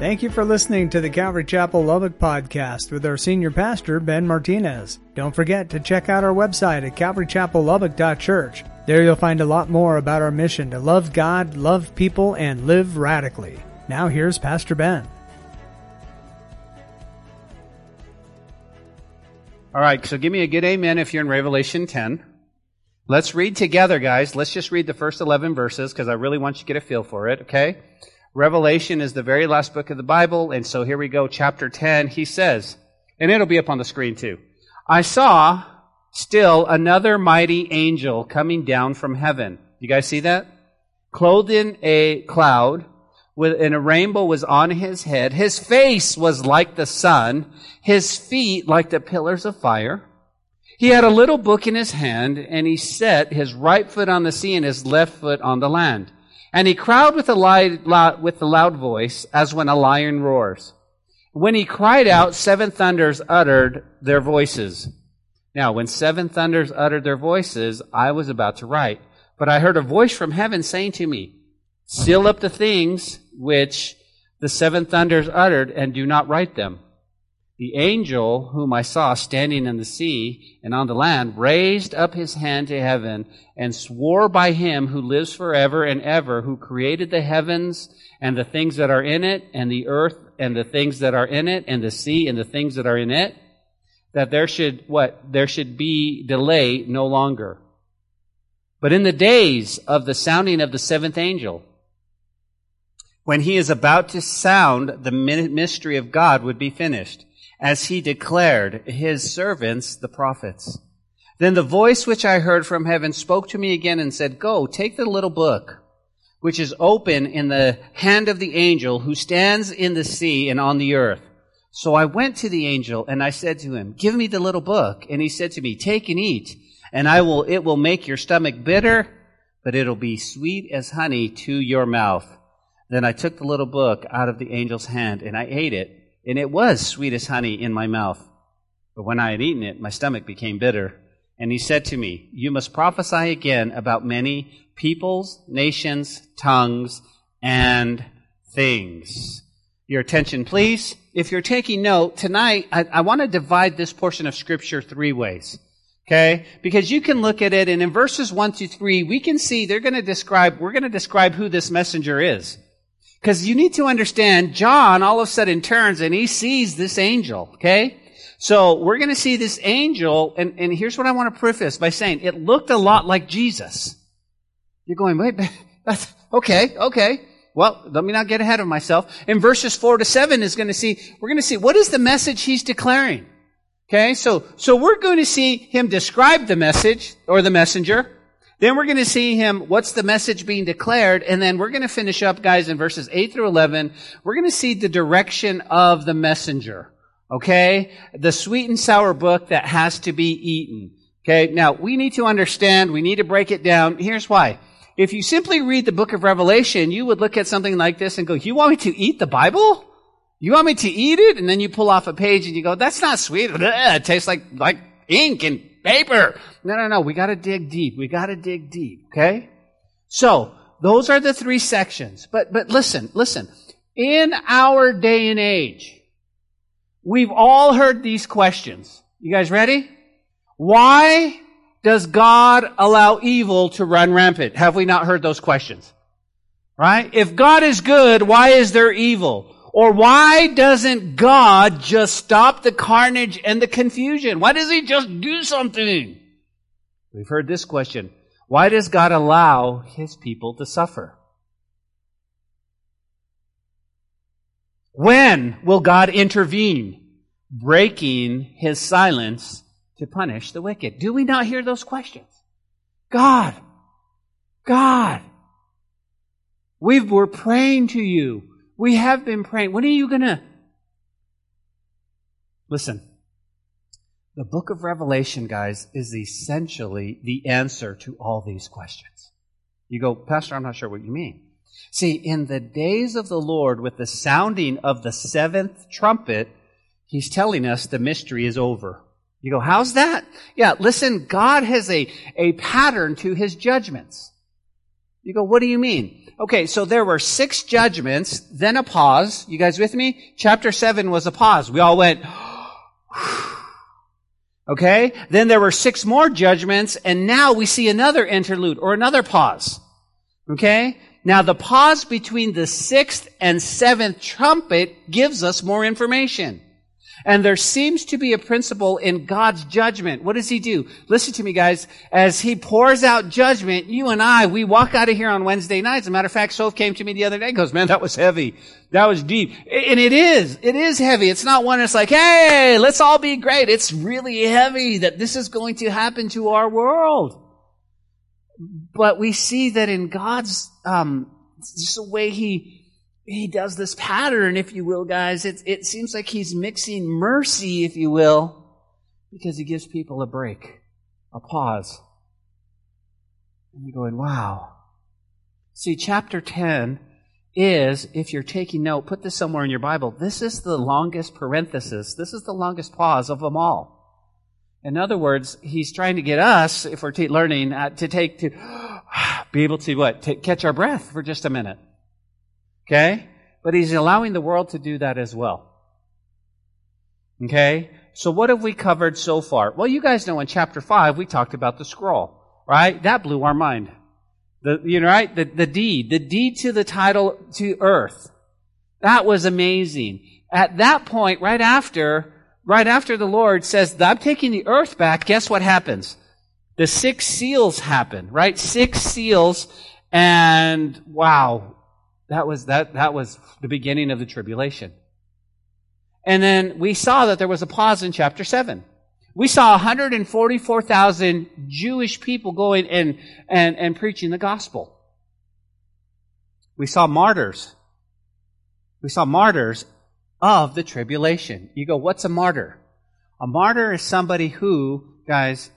Thank you for listening to the Calvary Chapel Lubbock podcast with our senior pastor, Ben Martinez. Don't forget to check out our website at calvarychapellubbock.church. There you'll find a lot more about our mission to love God, love people, and live radically. Now here's Pastor Ben. All right, so give me a good amen if you're in Revelation 10. Let's read together, guys. Let's just read the first 11 verses because I really want you to get a feel for it, okay? Revelation is the very last book of the Bible, and so here we go, chapter 10. He says, and it'll be up on the screen too. I saw still another mighty angel coming down from heaven. You guys see that? Clothed in a cloud, with, and a rainbow was on his head. His face was like the sun, his feet like the pillars of fire. He had a little book in his hand, and he set his right foot on the sea and his left foot on the land. And he cried with a loud, with a loud voice, as when a lion roars. When he cried out, seven thunders uttered their voices. Now, when seven thunders uttered their voices, I was about to write. But I heard a voice from heaven saying to me, Seal up the things which the seven thunders uttered, and do not write them. The angel whom I saw standing in the sea and on the land raised up his hand to heaven and swore by him who lives forever and ever, who created the heavens and the things that are in it, and the earth and the things that are in it, and the sea and the things that are in it, that there should, what? There should be delay no longer. But in the days of the sounding of the seventh angel, when he is about to sound, the mystery of God would be finished as he declared his servants, the prophets. Then the voice which I heard from heaven spoke to me again and said, Go, take the little book, which is open in the hand of the angel who stands in the sea and on the earth. So I went to the angel and I said to him, Give me the little book. And he said to me, Take and eat, and I will, it will make your stomach bitter, but it'll be sweet as honey to your mouth. Then I took the little book out of the angel's hand and I ate it and it was sweet as honey in my mouth. But when I had eaten it, my stomach became bitter. And he said to me, You must prophesy again about many peoples, nations, tongues, and things. Your attention, please. If you're taking note, tonight I, I want to divide this portion of Scripture three ways. Okay? Because you can look at it, and in verses 1 to 3, we can see they're going to describe, we're going to describe who this messenger is. Because you need to understand, John all of a sudden turns and he sees this angel, okay? So we're going to see this angel, and, and here's what I want to preface by saying, it looked a lot like Jesus. You're going, wait, that's, okay, okay. Well, let me not get ahead of myself. In verses 4 to 7 is going to see, we're going to see, what is the message he's declaring? Okay, so, so we're going to see him describe the message, or the messenger. Then we're going to see him, what's the message being declared, and then we're going to finish up, guys, in verses 8 through 11. We're going to see the direction of the messenger. Okay? The sweet and sour book that has to be eaten. Okay? Now, we need to understand, we need to break it down. Here's why. If you simply read the book of Revelation, you would look at something like this and go, you want me to eat the Bible? You want me to eat it? And then you pull off a page and you go, that's not sweet. It tastes like, like ink and paper. No, no, no. We got to dig deep. We got to dig deep. Okay? So, those are the three sections. But, but listen, listen. In our day and age, we've all heard these questions. You guys ready? Why does God allow evil to run rampant? Have we not heard those questions? Right? If God is good, why is there evil? Or why doesn't God just stop the carnage and the confusion? Why does He just do something? We've heard this question. Why does God allow His people to suffer? When will God intervene, breaking His silence to punish the wicked? Do we not hear those questions? God, God, we we're praying to you. We have been praying. When are you going to? Listen, the book of Revelation, guys, is essentially the answer to all these questions. You go, Pastor, I'm not sure what you mean. See, in the days of the Lord, with the sounding of the seventh trumpet, he's telling us the mystery is over. You go, how's that? Yeah, listen, God has a, a pattern to his judgments. You go, what do you mean? Okay, so there were six judgments, then a pause. You guys with me? Chapter 7 was a pause. We all went, okay? Then there were six more judgments, and now we see another interlude or another pause. Okay? Now the pause between the sixth and seventh trumpet gives us more information. And there seems to be a principle in God's judgment. What does He do? Listen to me, guys. As He pours out judgment, you and I, we walk out of here on Wednesday nights. As a matter of fact, Soph came to me the other day and goes, man, that was heavy. That was deep. And it is. It is heavy. It's not one that's like, hey, let's all be great. It's really heavy that this is going to happen to our world. But we see that in God's, um, just the way He, he does this pattern, if you will, guys. It, it seems like he's mixing mercy, if you will, because he gives people a break, a pause. And you're going, wow. See, chapter 10 is, if you're taking note, put this somewhere in your Bible. This is the longest parenthesis. This is the longest pause of them all. In other words, he's trying to get us, if we're learning, uh, to take, to be able to what? To catch our breath for just a minute. Okay? But he's allowing the world to do that as well. Okay? So what have we covered so far? Well, you guys know in chapter 5 we talked about the scroll, right? That blew our mind. The, you know, right? The, the deed. The deed to the title to earth. That was amazing. At that point, right after, right after the Lord says, I'm taking the earth back, guess what happens? The six seals happen, right? Six seals, and wow, that was, that, that was the beginning of the tribulation. And then we saw that there was a pause in chapter 7. We saw 144,000 Jewish people going and, and, and preaching the gospel. We saw martyrs. We saw martyrs of the tribulation. You go, what's a martyr? A martyr is somebody who, guys,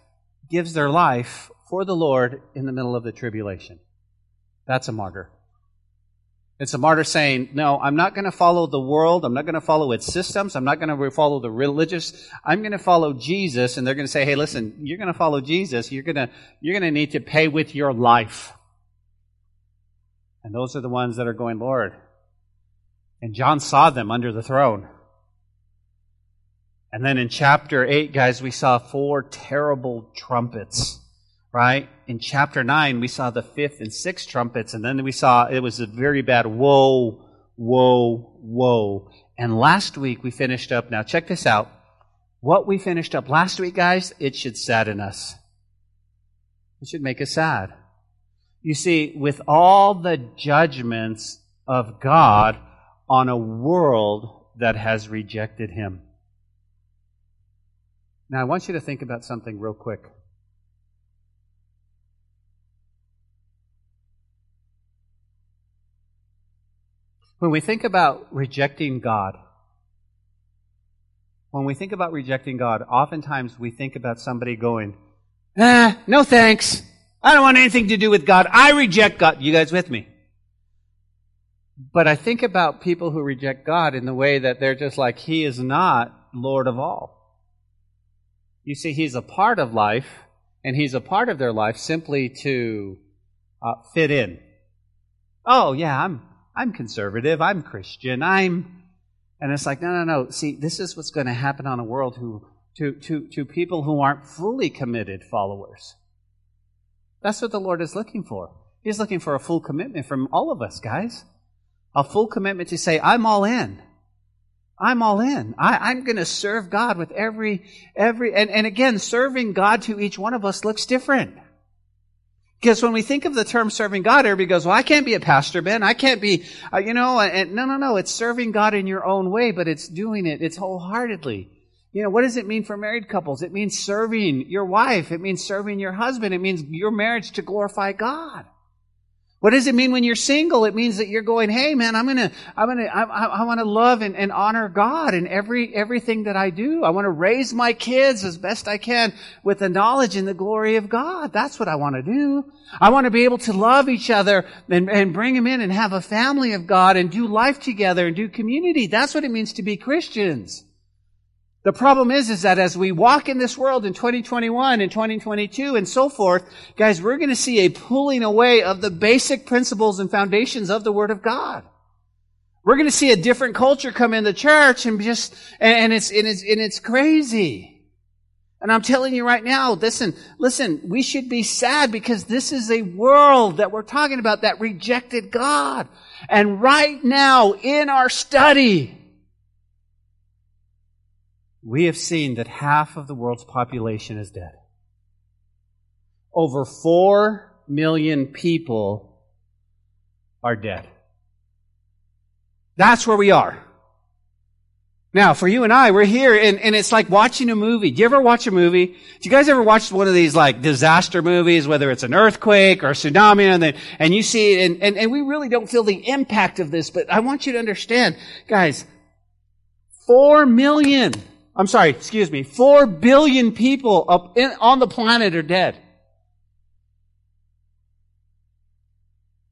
gives their life for the Lord in the middle of the tribulation. That's a martyr. It's a martyr saying, no, I'm not going to follow the world. I'm not going to follow its systems. I'm not going to follow the religious. I'm going to follow Jesus. And they're going to say, hey, listen, you're going to follow Jesus. You're going to, you're going to need to pay with your life. And those are the ones that are going, Lord. And John saw them under the throne. And then in chapter 8, guys, we saw four terrible trumpets right? In chapter 9, we saw the fifth and sixth trumpets, and then we saw it was a very bad woe, woe, woe. And last week we finished up, now check this out. What we finished up last week, guys, it should sadden us. It should make us sad. You see, with all the judgments of God on a world that has rejected Him. Now, I want you to think about something real quick. When we think about rejecting God, when we think about rejecting God, oftentimes we think about somebody going, ah, no thanks. I don't want anything to do with God. I reject God. You guys with me? But I think about people who reject God in the way that they're just like, He is not Lord of all. You see, He's a part of life, and He's a part of their life simply to uh, fit in. Oh, yeah, I'm, I'm conservative, I'm Christian, I'm. And it's like, no, no, no. See, this is what's going to happen on a world who, to, to, to people who aren't fully committed followers. That's what the Lord is looking for. He's looking for a full commitment from all of us, guys. A full commitment to say, I'm all in. I'm all in. I, am going to serve God with every, every, and, and again, serving God to each one of us looks different. Because when we think of the term serving God, everybody goes, well, I can't be a pastor, Ben. I can't be, uh, you know, and no, no, no. It's serving God in your own way, but it's doing it. It's wholeheartedly. You know, what does it mean for married couples? It means serving your wife. It means serving your husband. It means your marriage to glorify God. What does it mean when you're single? It means that you're going, hey man, I'm gonna, I'm gonna, I, I, I want to love and, and honor God in every, everything that I do. I want to raise my kids as best I can with the knowledge and the glory of God. That's what I want to do. I want to be able to love each other and, and bring them in and have a family of God and do life together and do community. That's what it means to be Christians. The problem is, is that as we walk in this world in 2021 and 2022 and so forth, guys, we're going to see a pulling away of the basic principles and foundations of the Word of God. We're going to see a different culture come in the church and just, and it's, and it's, and it's crazy. And I'm telling you right now, listen, listen, we should be sad because this is a world that we're talking about that rejected God. And right now in our study, we have seen that half of the world's population is dead. Over 4 million people are dead. That's where we are. Now, for you and I, we're here and, and it's like watching a movie. Do you ever watch a movie? Do you guys ever watch one of these like disaster movies, whether it's an earthquake or a tsunami and then, and you see and, and, and we really don't feel the impact of this, but I want you to understand, guys, four million I'm sorry, excuse me, four billion people up in, on the planet are dead.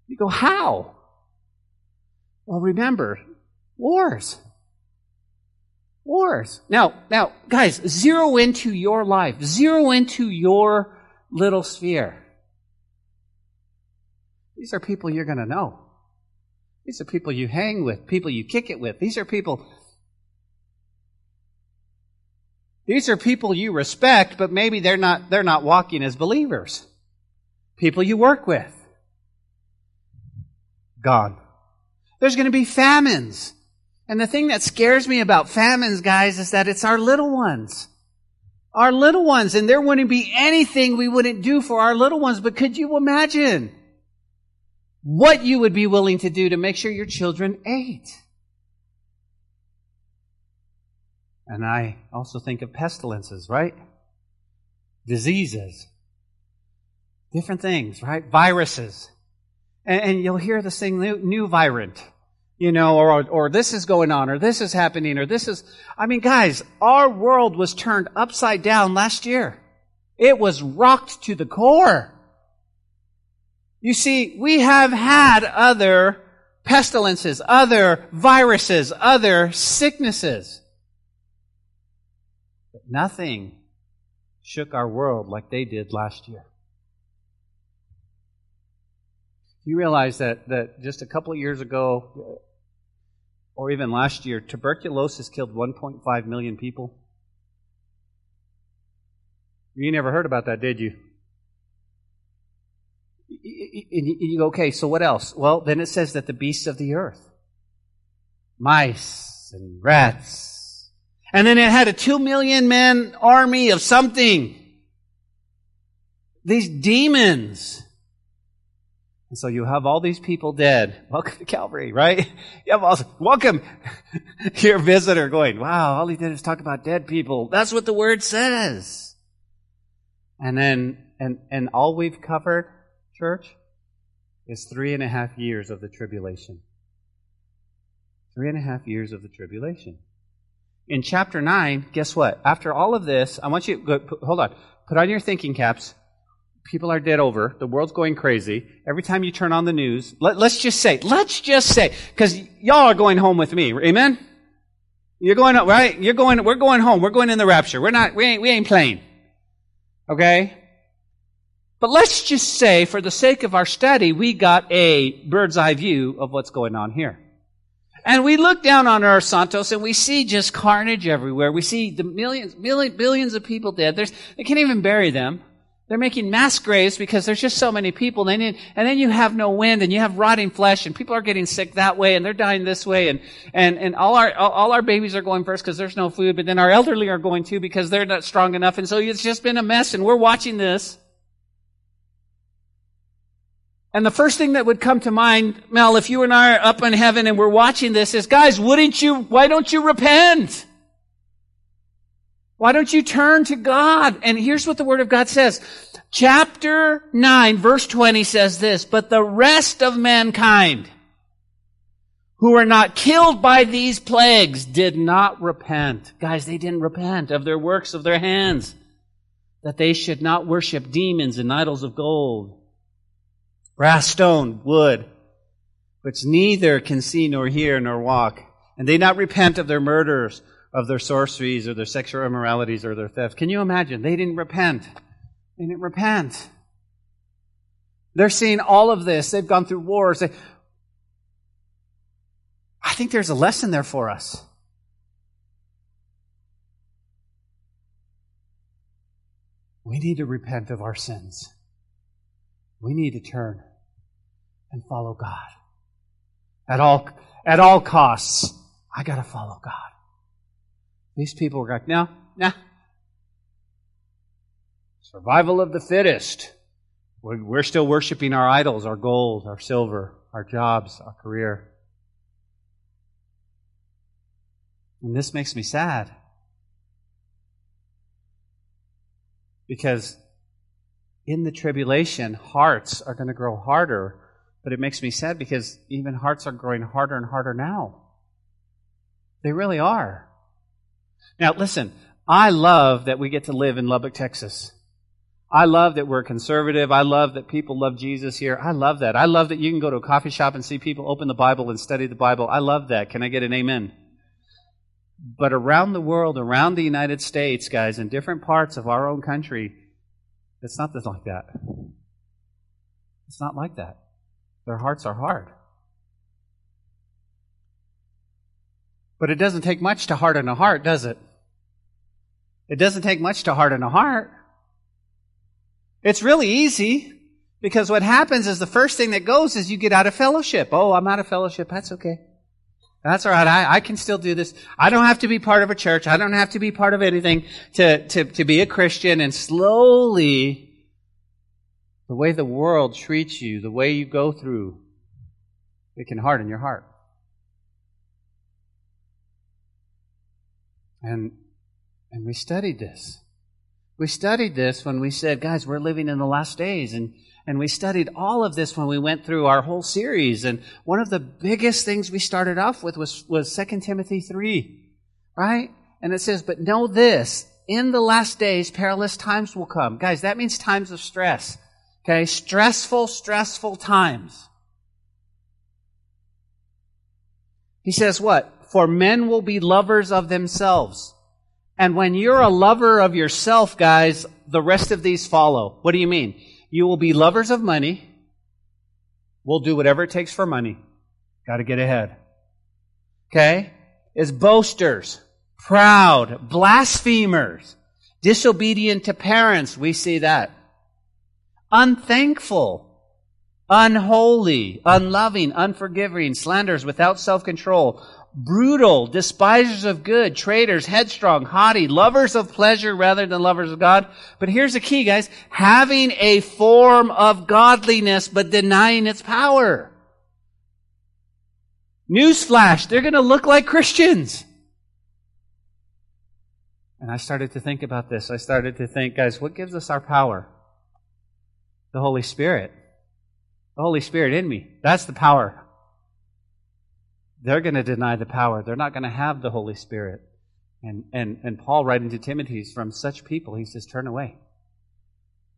You go, how? Well, remember, wars. Wars. Now, now, guys, zero into your life. Zero into your little sphere. These are people you're going to know. These are people you hang with, people you kick it with. These are people These are people you respect, but maybe they're not, they're not walking as believers. People you work with. Gone. There's going to be famines. And the thing that scares me about famines, guys, is that it's our little ones. Our little ones, and there wouldn't be anything we wouldn't do for our little ones, but could you imagine what you would be willing to do to make sure your children ate? And I also think of pestilences, right? Diseases. Different things, right? Viruses. And, and you'll hear this thing, new, new variant. You know, or, or this is going on, or this is happening, or this is, I mean, guys, our world was turned upside down last year. It was rocked to the core. You see, we have had other pestilences, other viruses, other sicknesses. Nothing shook our world like they did last year. You realize that, that just a couple of years ago, or even last year, tuberculosis killed 1.5 million people? You never heard about that, did you? You go, okay, so what else? Well, then it says that the beasts of the earth, mice and rats and then it had a two million man army of something. These demons. And so you have all these people dead. Welcome to Calvary, right? You have all, welcome your visitor going, wow, all he did is talk about dead people. That's what the word says. And then, and, and all we've covered, church, is three and a half years of the tribulation. Three and a half years of the tribulation in chapter 9, guess what? After all of this, I want you to hold on. Put on your thinking caps. People are dead over. The world's going crazy. Every time you turn on the news, let, us just say, let's just say, because y'all are going home with me. Amen? You're going, right? You're going, we're going home. We're going in the rapture. We're not, we ain't, we ain't playing. Okay? But let's just say, for the sake of our study, we got a bird's eye view of what's going on here. And we look down on our Santos and we see just carnage everywhere. We see the millions, millions, billions of people dead. There's, they can't even bury them. They're making mass graves because there's just so many people. They need, and then you have no wind and you have rotting flesh and people are getting sick that way and they're dying this way and, and, and all our, all our babies are going first because there's no food, but then our elderly are going too because they're not strong enough. And so it's just been a mess and we're watching this. And the first thing that would come to mind, Mel, if you and I are up in heaven and we're watching this is, guys, wouldn't you, why don't you repent? Why don't you turn to God? And here's what the Word of God says. Chapter 9, verse 20 says this, but the rest of mankind who were not killed by these plagues did not repent. Guys, they didn't repent of their works of their hands, that they should not worship demons and idols of gold brass, stone, wood, which neither can see nor hear nor walk. And they not repent of their murders of their sorceries or their sexual immoralities or their theft. Can you imagine? They didn't repent. They didn't repent. They're seeing all of this. They've gone through wars. They... I think there's a lesson there for us. We need to repent of our sins. We need to turn and follow God. At all, at all costs, I gotta follow God. These people were like, no, no. Survival of the fittest. We're still worshiping our idols, our gold, our silver, our jobs, our career. And this makes me sad. Because in the tribulation, hearts are going to grow harder. But it makes me sad because even hearts are growing harder and harder now. They really are. Now, listen, I love that we get to live in Lubbock, Texas. I love that we're conservative. I love that people love Jesus here. I love that. I love that you can go to a coffee shop and see people open the Bible and study the Bible. I love that. Can I get an amen? But around the world, around the United States, guys, in different parts of our own country, it's not like that. It's not like that. Their hearts are hard. But it doesn't take much to harden a heart, does it? It doesn't take much to harden a heart. It's really easy because what happens is the first thing that goes is you get out of fellowship. Oh, I'm out of fellowship. That's okay. That's all right. I, I can still do this. I don't have to be part of a church. I don't have to be part of anything to, to, to be a Christian. And slowly, the way the world treats you, the way you go through, it can harden your heart. And, and we studied this. We studied this when we said, guys, we're living in the last days. And, and we studied all of this when we went through our whole series. And one of the biggest things we started off with was, was 2 Timothy 3, right? And it says, but know this, in the last days, perilous times will come. Guys, that means times of stress. Okay? Stressful, stressful times. He says what? For men will be lovers of themselves and when you're a lover of yourself, guys, the rest of these follow. What do you mean? You will be lovers of money. We'll do whatever it takes for money. Got to get ahead. Okay? Is boasters, proud, blasphemers, disobedient to parents. We see that. Unthankful, unholy, unloving, unforgiving, slanders, without self-control, brutal, despisers of good, traitors, headstrong, haughty, lovers of pleasure rather than lovers of God. But here's the key, guys. Having a form of godliness, but denying its power. Newsflash, they're going to look like Christians. And I started to think about this. I started to think, guys, what gives us our power? The Holy Spirit. The Holy Spirit in me. That's the power they're going to deny the power. They're not going to have the Holy Spirit. And, and, and Paul, writing to Timothy, from such people, he says, turn away.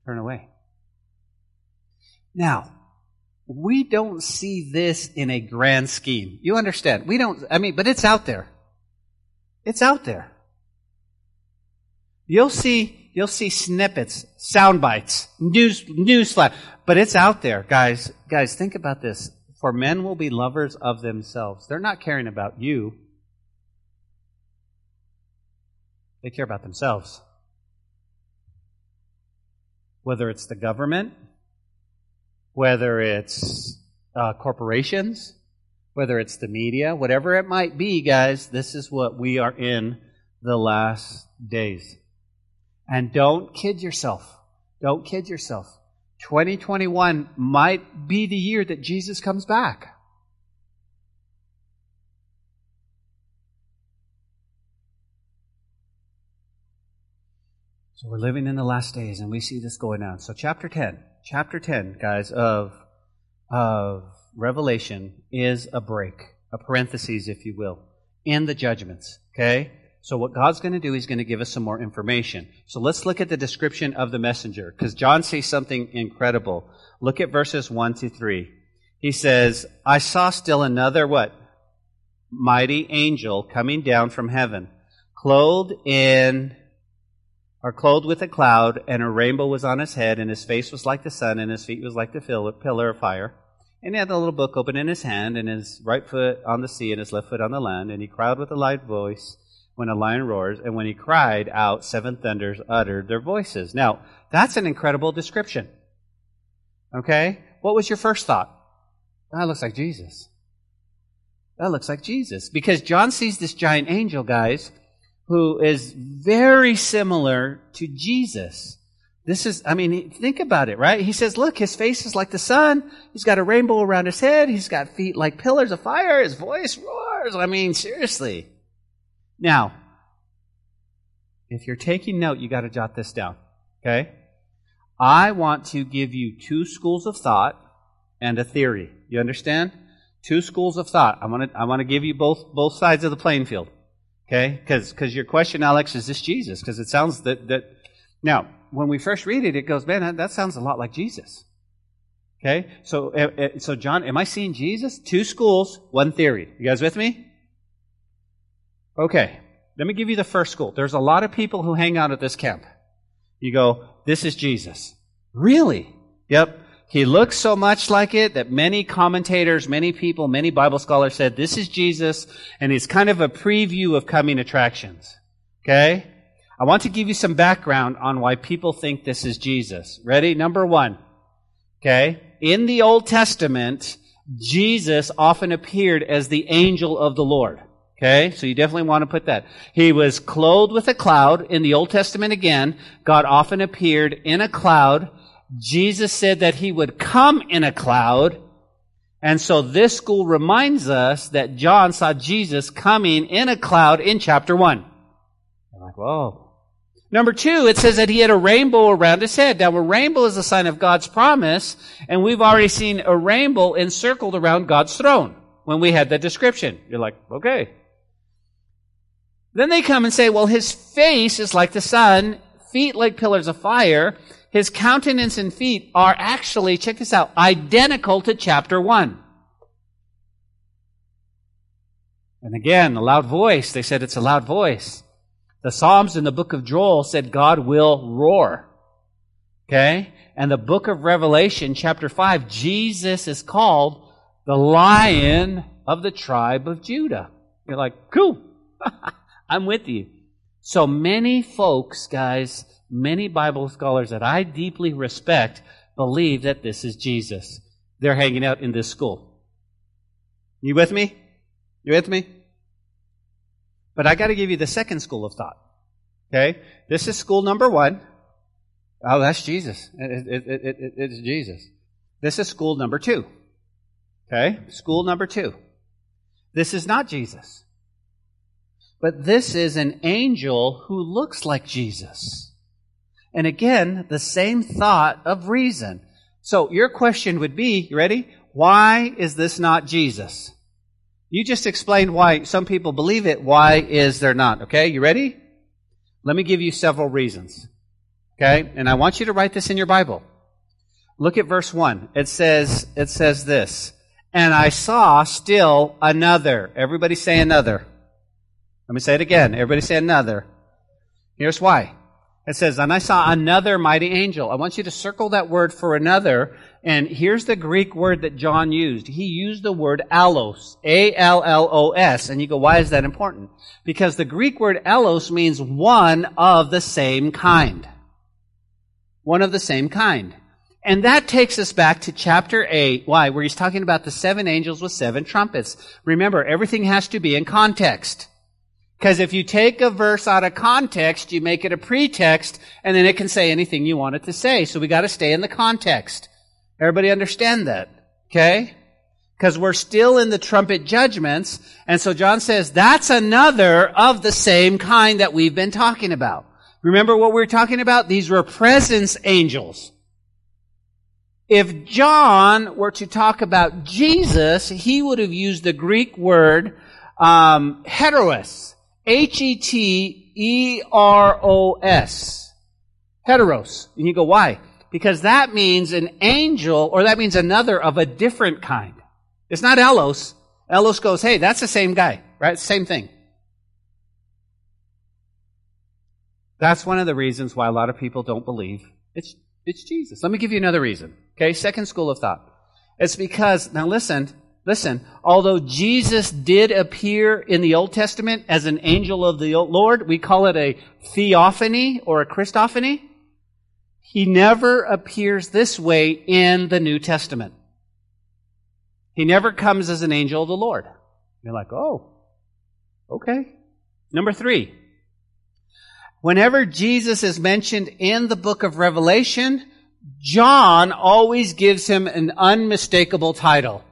Turn away. Now, we don't see this in a grand scheme. You understand? We don't, I mean, but it's out there. It's out there. You'll see, you'll see snippets, sound bites, news, news flash, but it's out there, guys. Guys, think about this. For men will be lovers of themselves. They're not caring about you, they care about themselves. Whether it's the government, whether it's uh, corporations, whether it's the media, whatever it might be, guys, this is what we are in the last days. And don't kid yourself. Don't kid yourself. 2021 might be the year that Jesus comes back. So we're living in the last days and we see this going on. So chapter 10, chapter 10, guys, of, of Revelation is a break, a parenthesis, if you will, in the judgments. Okay? So what God's going to do, He's going to give us some more information. So let's look at the description of the messenger, because John says something incredible. Look at verses 1 to 3. He says, I saw still another what? Mighty angel coming down from heaven, clothed in, or clothed with a cloud, and a rainbow was on his head, and his face was like the sun, and his feet was like the pillar of fire. And he had a little book open in his hand, and his right foot on the sea, and his left foot on the land. And he cried with a loud voice when a lion roars, and when he cried out, seven thunders uttered their voices. Now, that's an incredible description. Okay? What was your first thought? That looks like Jesus. That looks like Jesus. Because John sees this giant angel, guys, who is very similar to Jesus. This is, I mean, think about it, right? He says, look, his face is like the sun. He's got a rainbow around his head. He's got feet like pillars of fire. His voice roars. I mean, seriously. Now, if you're taking note, you got to jot this down. Okay? I want to give you two schools of thought and a theory. You understand? Two schools of thought. I want to I want to give you both both sides of the playing field. Okay? Cuz cuz your question Alex is this Jesus? Cuz it sounds that that now, when we first read it it goes, "Man, that, that sounds a lot like Jesus." Okay? So uh, uh, so John, am I seeing Jesus? Two schools, one theory. You guys with me? Okay. Let me give you the first school. There's a lot of people who hang out at this camp. You go, this is Jesus. Really? Yep. He looks so much like it that many commentators, many people, many Bible scholars said this is Jesus and he's kind of a preview of coming attractions. Okay? I want to give you some background on why people think this is Jesus. Ready? Number one. Okay? In the Old Testament, Jesus often appeared as the angel of the Lord. Okay, so you definitely want to put that. He was clothed with a cloud. In the Old Testament again, God often appeared in a cloud. Jesus said that he would come in a cloud. And so this school reminds us that John saw Jesus coming in a cloud in chapter 1. I'm like, whoa. Number two, it says that he had a rainbow around his head. Now, a rainbow is a sign of God's promise, and we've already seen a rainbow encircled around God's throne when we had that description. You're like, okay. Then they come and say, well, his face is like the sun, feet like pillars of fire. His countenance and feet are actually, check this out, identical to chapter 1. And again, a loud voice. They said it's a loud voice. The Psalms in the book of Joel said God will roar. Okay? And the book of Revelation, chapter 5, Jesus is called the lion of the tribe of Judah. You're like, cool. I'm with you. So many folks, guys, many Bible scholars that I deeply respect believe that this is Jesus. They're hanging out in this school. You with me? You with me? But I got to give you the second school of thought. Okay? This is school number one. Oh, that's Jesus. It, it, it, it's Jesus. This is school number two. Okay? School number two. This is not Jesus. But this is an angel who looks like Jesus. And again, the same thought of reason. So your question would be, you ready? Why is this not Jesus? You just explained why some people believe it. Why is there not? Okay, you ready? Let me give you several reasons. Okay, and I want you to write this in your Bible. Look at verse 1. It says, it says this, and I saw still another. Everybody say another. Let me say it again. Everybody say another. Here's why. It says, and I saw another mighty angel. I want you to circle that word for another. And here's the Greek word that John used. He used the word allos. A-L-L-O-S. And you go, why is that important? Because the Greek word allos means one of the same kind. One of the same kind. And that takes us back to chapter 8. Why? Where he's talking about the seven angels with seven trumpets. Remember, everything has to be in context. Because if you take a verse out of context, you make it a pretext, and then it can say anything you want it to say. So we got to stay in the context. Everybody understand that? Okay? Because we're still in the trumpet judgments, and so John says that's another of the same kind that we've been talking about. Remember what we were talking about? These were presence angels. If John were to talk about Jesus, he would have used the Greek word um, heteros H E T E R O S. Heteros. And you go, why? Because that means an angel, or that means another of a different kind. It's not allos. allos goes, hey, that's the same guy, right? Same thing. That's one of the reasons why a lot of people don't believe it's, it's Jesus. Let me give you another reason. Okay, second school of thought. It's because, now listen, listen, although Jesus did appear in the Old Testament as an angel of the Lord, we call it a theophany or a Christophany. He never appears this way in the New Testament. He never comes as an angel of the Lord. You're like, oh, okay. Number three. Whenever Jesus is mentioned in the book of Revelation, John always gives him an unmistakable title.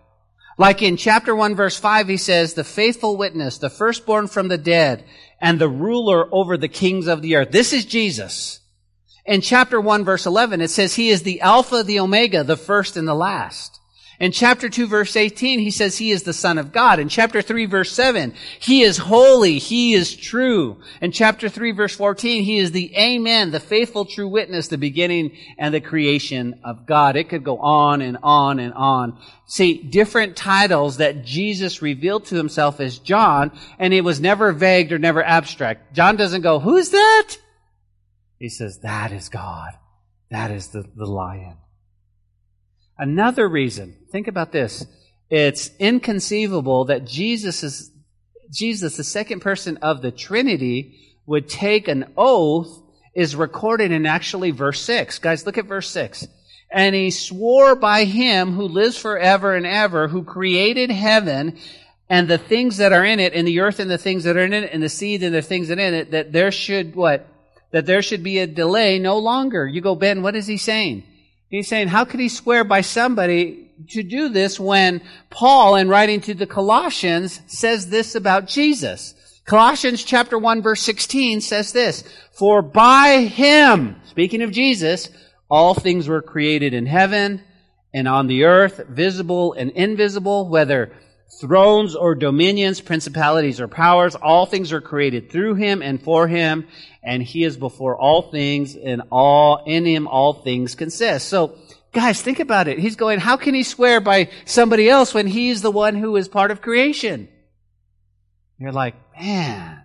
Like in chapter 1 verse 5, he says, the faithful witness, the firstborn from the dead, and the ruler over the kings of the earth. This is Jesus. In chapter 1 verse 11, it says he is the Alpha, the Omega, the first and the last. In chapter 2 verse 18, he says he is the Son of God. In chapter 3 verse 7, he is holy, he is true. In chapter 3 verse 14, he is the Amen, the faithful true witness, the beginning and the creation of God. It could go on and on and on. See, different titles that Jesus revealed to himself as John, and it was never vague or never abstract. John doesn't go, who's that? He says, that is God. That is the, the lion. Another reason, think about this. It's inconceivable that Jesus is, Jesus, the second person of the Trinity, would take an oath is recorded in actually verse 6. Guys, look at verse 6. And he swore by him who lives forever and ever, who created heaven and the things that are in it, and the earth and the things that are in it, and the seed and the things that are in it, that there should what? That there should be a delay no longer. You go, Ben, what is he saying? He's saying, how could he swear by somebody to do this when Paul, in writing to the Colossians, says this about Jesus? Colossians chapter 1 verse 16 says this, For by him, speaking of Jesus, all things were created in heaven and on the earth, visible and invisible, whether thrones or dominions, principalities or powers, all things are created through him and for him, and he is before all things, and all in him all things consist. So, guys, think about it. He's going, how can he swear by somebody else when he's the one who is part of creation? You're like, man.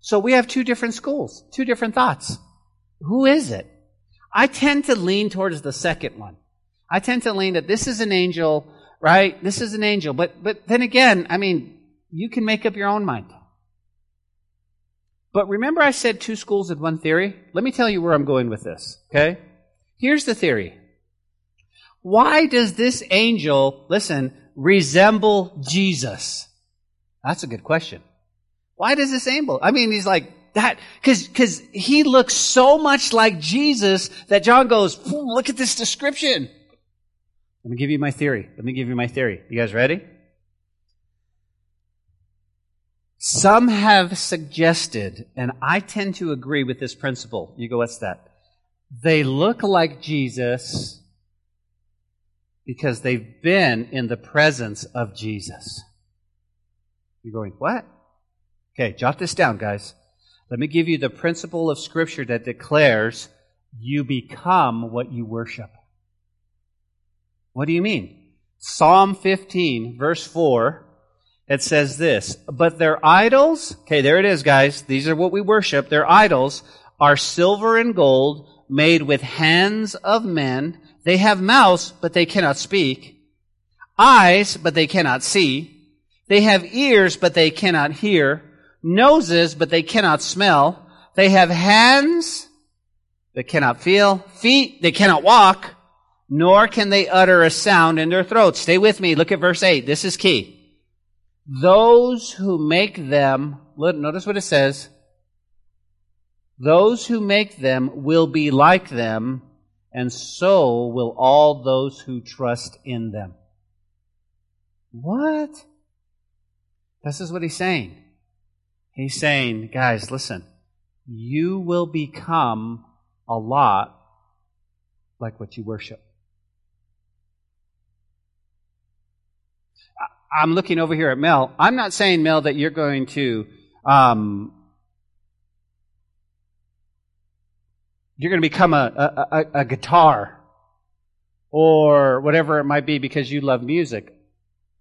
So we have two different schools, two different thoughts. Who is it? I tend to lean towards the second one. I tend to lean that this is an angel, right? This is an angel. But, but then again, I mean, you can make up your own mind. But remember I said two schools of one theory? Let me tell you where I'm going with this, okay? Here's the theory. Why does this angel, listen, resemble Jesus? That's a good question. Why does this angel? I mean, he's like that, cause, cause he looks so much like Jesus that John goes, look at this description. Let me give you my theory. Let me give you my theory. You guys ready? Some have suggested, and I tend to agree with this principle. You go, what's that? They look like Jesus because they've been in the presence of Jesus. You're going, what? Okay, jot this down, guys. Let me give you the principle of Scripture that declares you become what you worship. What do you mean? Psalm 15, verse 4 it says this, but their idols, okay, there it is, guys. These are what we worship. Their idols are silver and gold made with hands of men. They have mouths, but they cannot speak. Eyes, but they cannot see. They have ears, but they cannot hear. Noses, but they cannot smell. They have hands, that cannot feel. Feet, they cannot walk. Nor can they utter a sound in their throats. Stay with me. Look at verse 8. This is key. Those who make them, look notice what it says. Those who make them will be like them, and so will all those who trust in them. What? This is what he's saying. He's saying, guys, listen, you will become a lot like what you worship. I'm looking over here at Mel. I'm not saying, Mel, that you're going to, um, you're going to become a, a, a, guitar or whatever it might be because you love music.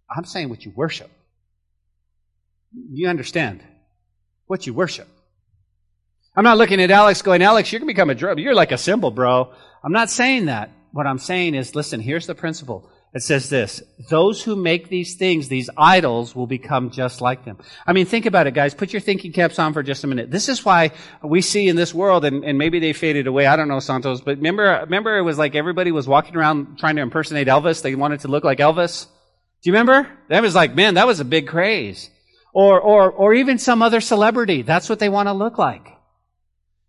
I'm saying what you worship. You understand what you worship. I'm not looking at Alex going, Alex, you're going to become a drug. You're like a symbol, bro. I'm not saying that. What I'm saying is, listen, here's the principle. It says this, those who make these things, these idols, will become just like them. I mean, think about it, guys. Put your thinking caps on for just a minute. This is why we see in this world, and, and maybe they faded away, I don't know, Santos, but remember, remember it was like everybody was walking around trying to impersonate Elvis? They wanted to look like Elvis? Do you remember? That was like, man, that was a big craze. Or, or, or even some other celebrity. That's what they want to look like.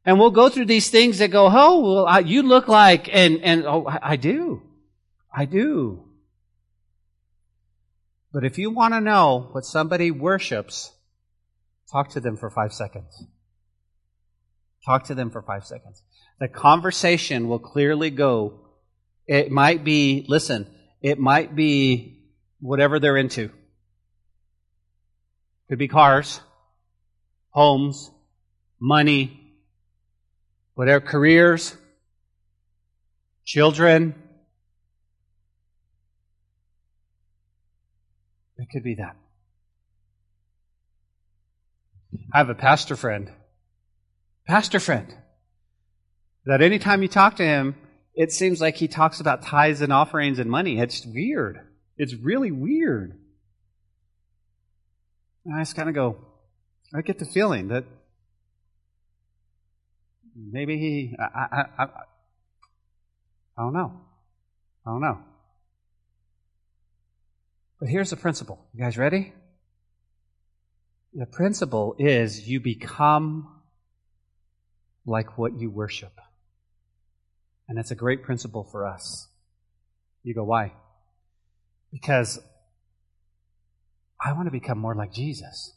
And we'll go through these things that go, oh, well, I, you look like, and, and, oh, I, I do. I do. But if you want to know what somebody worships, talk to them for five seconds. Talk to them for five seconds. The conversation will clearly go. It might be, listen, it might be whatever they're into. Could be cars, homes, money, whatever, careers, children. It could be that. I have a pastor friend, pastor friend, that anytime you talk to him, it seems like he talks about tithes and offerings and money. It's weird. It's really weird. And I just kind of go, I get the feeling that maybe he, I, I, I, I don't know. I don't know. But here's the principle. You guys ready? The principle is you become like what you worship. And that's a great principle for us. You go, why? Because I want to become more like Jesus.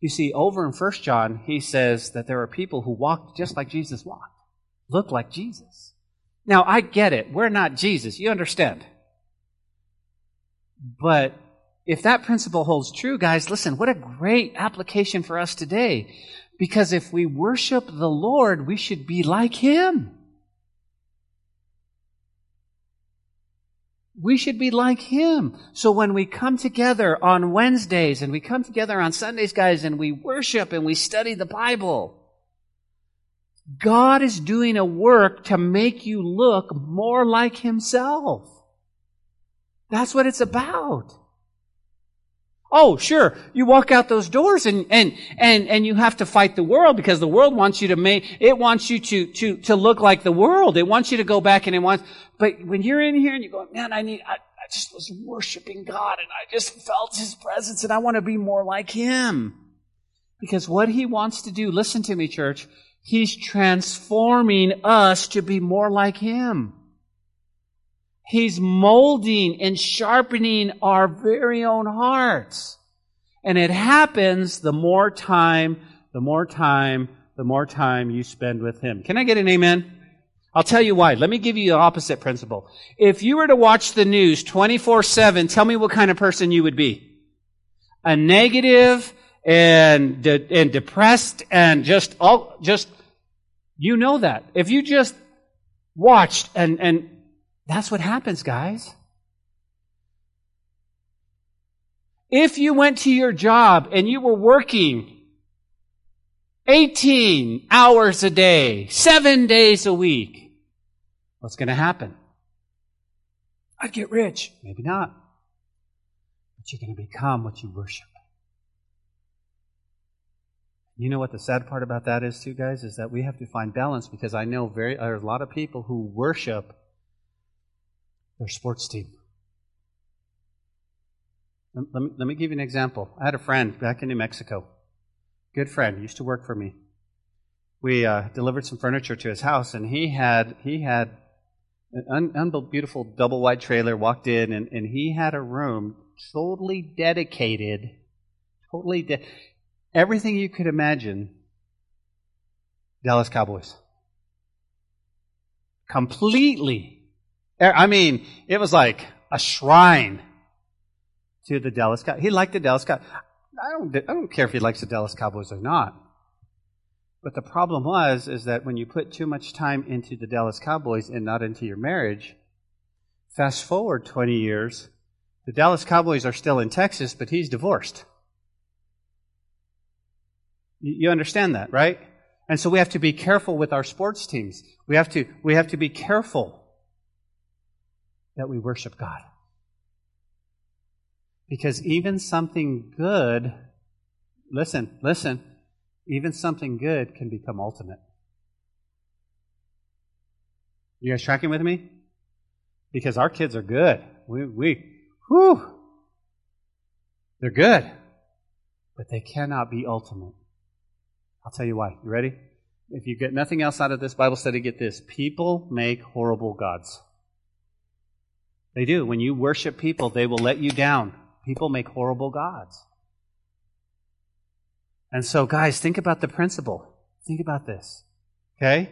You see, over in 1 John, he says that there are people who walk just like Jesus walked, look like Jesus. Now, I get it. We're not Jesus. You understand. But if that principle holds true, guys, listen, what a great application for us today. Because if we worship the Lord, we should be like Him. We should be like Him. So when we come together on Wednesdays and we come together on Sundays, guys, and we worship and we study the Bible, God is doing a work to make you look more like Himself. That's what it's about. Oh, sure. You walk out those doors and, and, and, and you have to fight the world because the world wants you to make, it wants you to, to, to look like the world. It wants you to go back and it wants, but when you're in here and you go, man, I need, I, I just was worshiping God and I just felt His presence and I want to be more like Him. Because what He wants to do, listen to me, church, He's transforming us to be more like Him. He's molding and sharpening our very own hearts. And it happens the more time, the more time, the more time you spend with Him. Can I get an amen? I'll tell you why. Let me give you the opposite principle. If you were to watch the news 24-7, tell me what kind of person you would be. A negative and, de- and depressed and just all, just, you know that. If you just watched and, and that's what happens, guys. If you went to your job and you were working 18 hours a day, seven days a week, what's going to happen? I'd get rich. Maybe not. But you're going to become what you worship. You know what the sad part about that is, too, guys, is that we have to find balance because I know very, there are a lot of people who worship their sports team. Let me, let me give you an example. I had a friend back in New Mexico, good friend, used to work for me. We uh, delivered some furniture to his house, and he had he had an un, beautiful double wide trailer. Walked in, and, and he had a room totally dedicated, totally de- everything you could imagine. Dallas Cowboys, completely I mean, it was like a shrine to the Dallas Cowboys. He liked the Dallas Cowboys. I don't, I don't care if he likes the Dallas Cowboys or not. But the problem was, is that when you put too much time into the Dallas Cowboys and not into your marriage, fast forward 20 years, the Dallas Cowboys are still in Texas, but he's divorced. You understand that, right? And so we have to be careful with our sports teams. We have to, we have to be careful that we worship God. Because even something good, listen, listen, even something good can become ultimate. You guys tracking with me? Because our kids are good. We, we, whew, they're good. But they cannot be ultimate. I'll tell you why. You ready? If you get nothing else out of this Bible study, get this. People make horrible gods. They do. When you worship people, they will let you down. People make horrible gods. And so, guys, think about the principle. Think about this. Okay?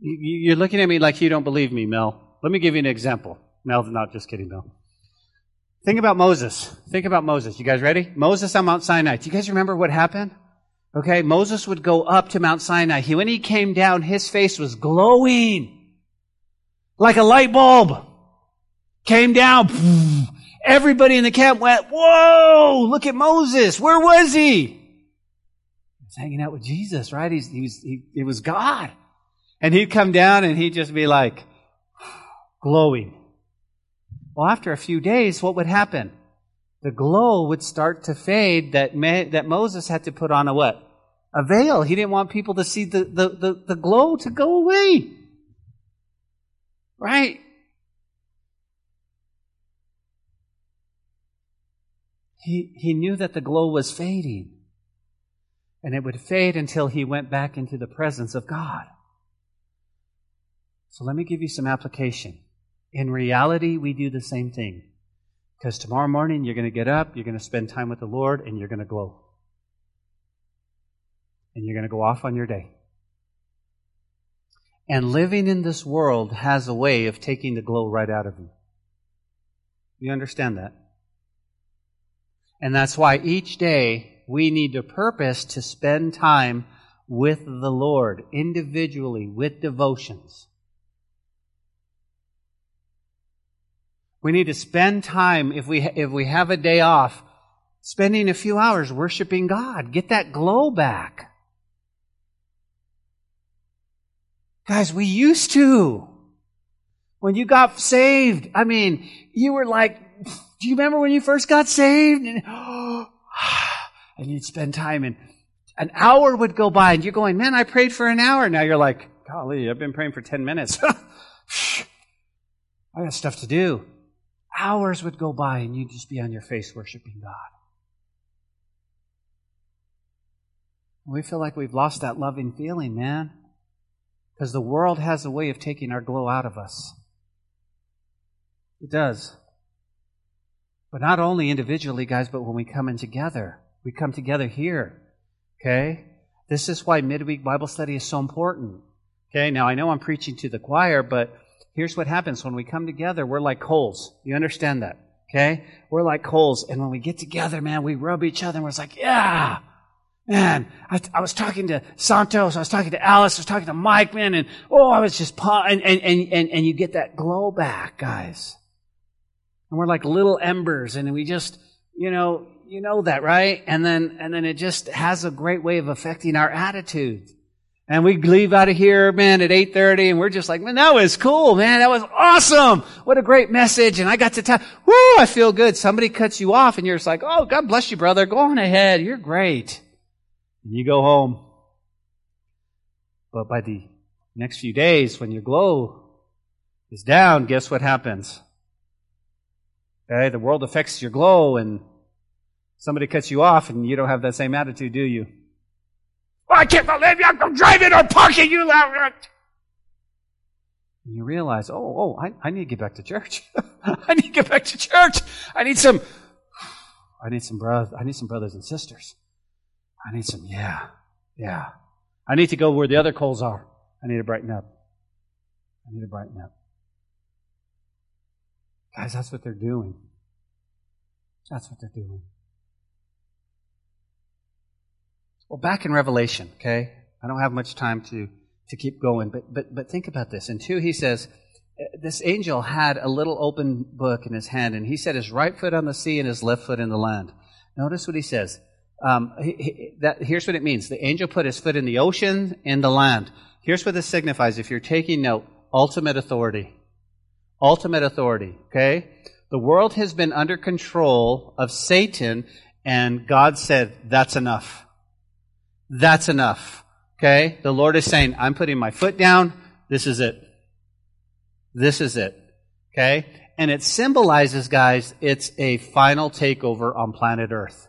You're looking at me like you don't believe me, Mel. Let me give you an example. Mel's not just kidding, Mel. Think about Moses. Think about Moses. You guys ready? Moses on Mount Sinai. Do you guys remember what happened? Okay, Moses would go up to Mount Sinai. He, when he came down, his face was glowing like a light bulb. Came down. Everybody in the camp went, whoa, look at Moses. Where was he? He was hanging out with Jesus, right? He's, he was, he, was God. And he'd come down and he'd just be like, glowing. Well, after a few days, what would happen? The glow would start to fade that, that Moses had to put on a what? A veil. He didn't want people to see the, the, the, the glow to go away. Right? He, he knew that the glow was fading. And it would fade until he went back into the presence of God. So let me give you some application. In reality, we do the same thing. Because tomorrow morning, you're going to get up, you're going to spend time with the Lord, and you're going to glow. And you're going to go off on your day. And living in this world has a way of taking the glow right out of you. You understand that? And that's why each day we need to purpose to spend time with the Lord individually with devotions. We need to spend time, if we, if we have a day off, spending a few hours worshiping God. Get that glow back. Guys, we used to. When you got saved, I mean, you were like, do you remember when you first got saved? And, and you'd spend time and an hour would go by and you're going, man, I prayed for an hour. Now you're like, golly, I've been praying for 10 minutes. I got stuff to do. Hours would go by and you'd just be on your face worshiping God. We feel like we've lost that loving feeling, man. Because the world has a way of taking our glow out of us. It does. But not only individually, guys, but when we come in together. We come together here. Okay? This is why midweek Bible study is so important. Okay? Now I know I'm preaching to the choir, but here's what happens when we come together, we're like coals. You understand that? Okay? We're like coals. And when we get together, man, we rub each other and we're like, yeah, man, I, I, was talking to Santos, I was talking to Alice, I was talking to Mike, man, and oh, I was just, and, and, and, and you get that glow back, guys. And we're like little embers and we just, you know, you know that, right? And then, and then it just has a great way of affecting our attitude And we leave out of here, man, at 8.30 and we're just like, man, that was cool, man. That was awesome. What a great message. And I got to tell, whoo, I feel good. Somebody cuts you off and you're just like, oh, God bless you, brother. Go on ahead. You're great. And you go home. But by the next few days, when your glow is down, guess what happens? Okay, the world affects your glow and somebody cuts you off and you don't have that same attitude, do you? I can't believe you. I'm driving or parking you loud. And you realize, oh, oh, I, I need to get back to church. I need to get back to church. I need some, I need some brothers, I need some brothers and sisters. I need some, yeah, yeah. I need to go where the other coals are. I need to brighten up. I need to brighten up. Guys, that's what they're doing. That's what they're doing. Well, back in Revelation, okay? I don't have much time to, to keep going, but, but, but think about this. And 2, he says, this angel had a little open book in his hand, and he set his right foot on the sea and his left foot in the land. Notice what he says. Um, he, he, that, here's what it means. The angel put his foot in the ocean, and the land. Here's what this signifies. If you're taking note, ultimate authority. Ultimate authority. Okay? The world has been under control of Satan, and God said, that's enough. That's enough. Okay? The Lord is saying, I'm putting my foot down. This is it. This is it. Okay? And it symbolizes, guys, it's a final takeover on planet Earth.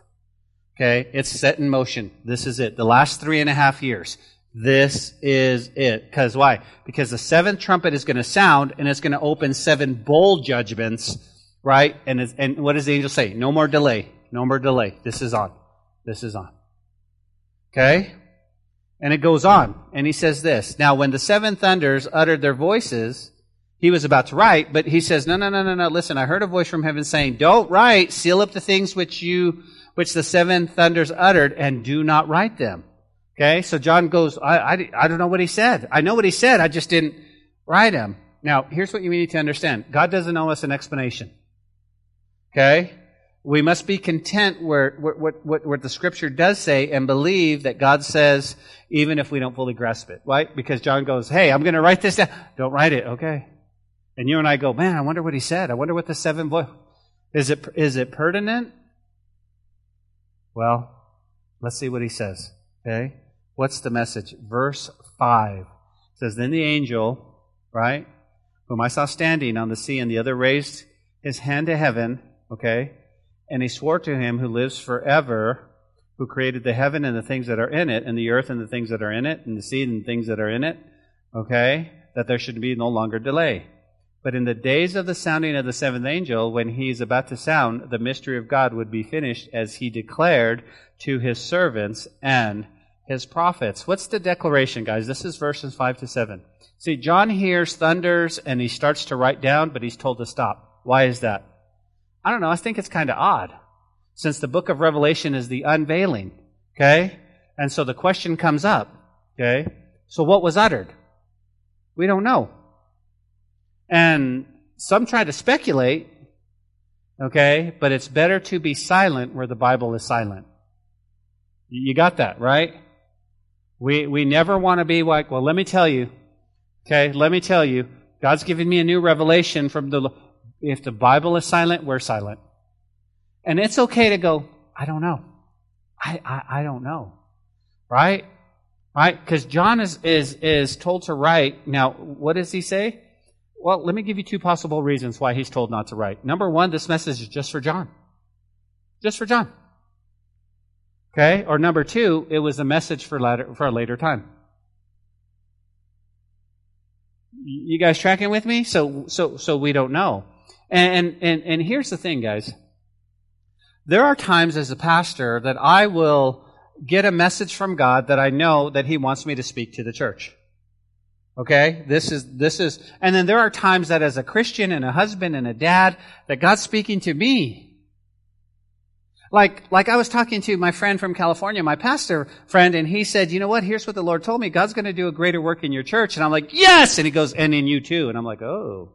Okay? It's set in motion. This is it. The last three and a half years. This is it. Because why? Because the seventh trumpet is going to sound and it's going to open seven bowl judgments, right? And, and what does the angel say? No more delay. No more delay. This is on. This is on. Okay? And it goes on. And he says this. Now, when the seven thunders uttered their voices, he was about to write, but he says, no, no, no, no, no. Listen, I heard a voice from heaven saying, don't write, seal up the things which you, which the seven thunders uttered and do not write them. Okay. So John goes, I, I, I don't know what he said. I know what he said. I just didn't write him. Now, here's what you need to understand. God doesn't owe us an explanation. Okay? We must be content where, what, what, what the scripture does say and believe that God says, even if we don't fully grasp it, right? Because John goes, hey, I'm going to write this down. Don't write it. Okay. And you and I go, man, I wonder what he said. I wonder what the seven voice, is it, is it pertinent? Well, let's see what he says. Okay. What's the message? Verse 5 says, Then the angel, right, whom I saw standing on the sea, and the other raised his hand to heaven, okay, and he swore to him who lives forever, who created the heaven and the things that are in it, and the earth and the things that are in it, and the sea and the things that are in it, okay, that there should be no longer delay. But in the days of the sounding of the seventh angel, when he is about to sound, the mystery of God would be finished as he declared to his servants and his prophets. What's the declaration, guys? This is verses 5 to 7. See, John hears thunders and he starts to write down, but he's told to stop. Why is that? I don't know. I think it's kind of odd. Since the book of Revelation is the unveiling. Okay? And so the question comes up. Okay? So what was uttered? We don't know. And some try to speculate. Okay? But it's better to be silent where the Bible is silent. You got that, right? We, we never want to be like, well, let me tell you. Okay, let me tell you. God's giving me a new revelation from the. If the Bible is silent, we're silent. And it's okay to go, I don't know. I, I, I don't know. Right? Right? Because John is, is, is told to write. Now, what does he say? Well, let me give you two possible reasons why he's told not to write. Number one, this message is just for John. Just for John. Okay? Or number two, it was a message for, later, for a later time. You guys tracking with me? So, so, so we don't know. And, and, and here's the thing, guys. There are times as a pastor that I will get a message from God that I know that He wants me to speak to the church. Okay? This is, this is, and then there are times that as a Christian and a husband and a dad, that God's speaking to me like, like I was talking to my friend from California, my pastor friend, and he said, you know what? Here's what the Lord told me. God's going to do a greater work in your church. And I'm like, yes! And he goes, and in you too. And I'm like, oh.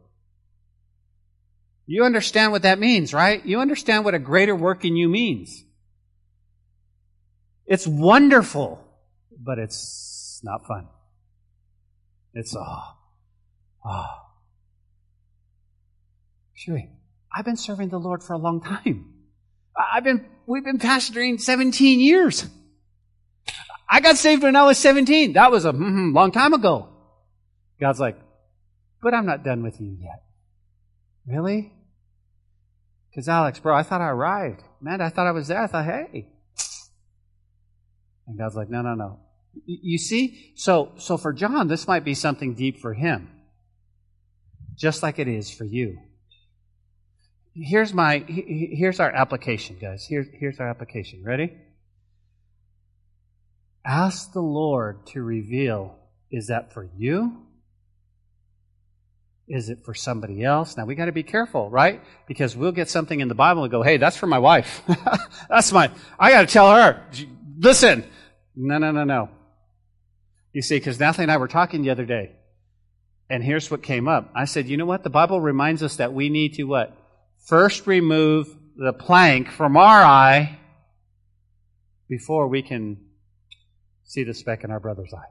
You understand what that means, right? You understand what a greater work in you means. It's wonderful, but it's not fun. It's, oh, oh. Sherry, I've been serving the Lord for a long time. I've been, we've been pastoring 17 years. I got saved when I was 17. That was a mm-hmm, long time ago. God's like, but I'm not done with you yet. Really? Because Alex, bro, I thought I arrived. Man, I thought I was there. I thought, hey. And God's like, no, no, no. You see? So, so for John, this might be something deep for him. Just like it is for you here's my here's our application, guys. Here's here's our application. Ready? Ask the Lord to reveal is that for you? Is it for somebody else? Now we got to be careful, right? Because we'll get something in the Bible and go, "Hey, that's for my wife. that's my I got to tell her. Listen." No, no, no, no. You see, because Natalie and I were talking the other day, and here's what came up. I said, "You know what? The Bible reminds us that we need to what? First remove the plank from our eye before we can see the speck in our brother's eye.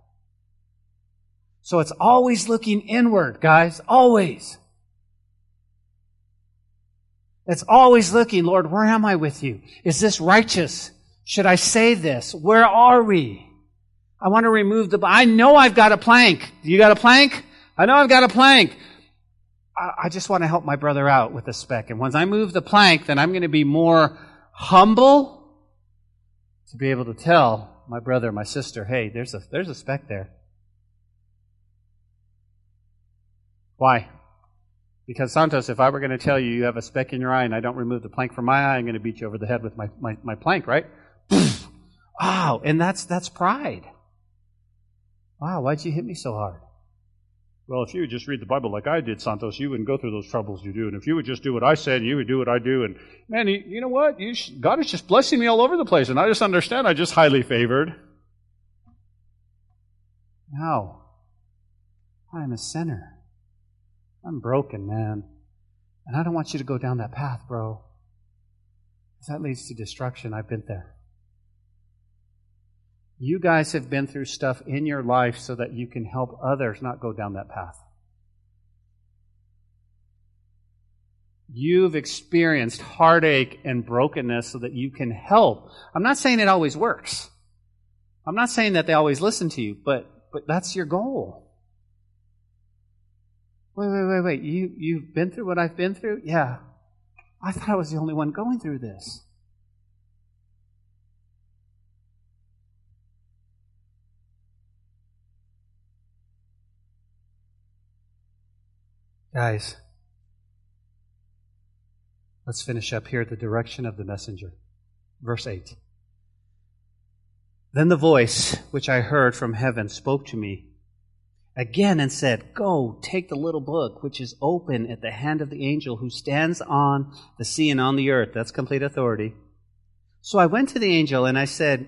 So it's always looking inward, guys. Always. It's always looking, Lord, where am I with you? Is this righteous? Should I say this? Where are we? I want to remove the, I know I've got a plank. You got a plank? I know I've got a plank. I, just want to help my brother out with the speck. And once I move the plank, then I'm going to be more humble to be able to tell my brother, my sister, hey, there's a, there's a speck there. Why? Because Santos, if I were going to tell you you have a speck in your eye and I don't remove the plank from my eye, I'm going to beat you over the head with my, my, my plank, right? wow, and that's that's pride. Wow, why'd you hit me so hard? Well, if you would just read the Bible like I did, Santos, you wouldn't go through those troubles you do. And if you would just do what I said, you would do what I do. And man, you, you know what? You God is just blessing me all over the place. And I just understand I'm just highly favored. No. I'm a sinner. I'm broken, man. And I don't want you to go down that path, bro. That leads to destruction. I've been there. You guys have been through stuff in your life so that you can help others not go down that path. You've experienced heartache and brokenness so that you can help. I'm not saying it always works. I'm not saying that they always listen to you, but, but that's your goal. Wait, wait, wait, wait. You, you've been through what I've been through? Yeah. I thought I was the only one going through this. Guys, let's finish up here at the direction of the messenger. Verse 8. Then the voice which I heard from heaven spoke to me again and said, Go, take the little book which is open at the hand of the angel who stands on the sea and on the earth. That's complete authority. So I went to the angel and I said,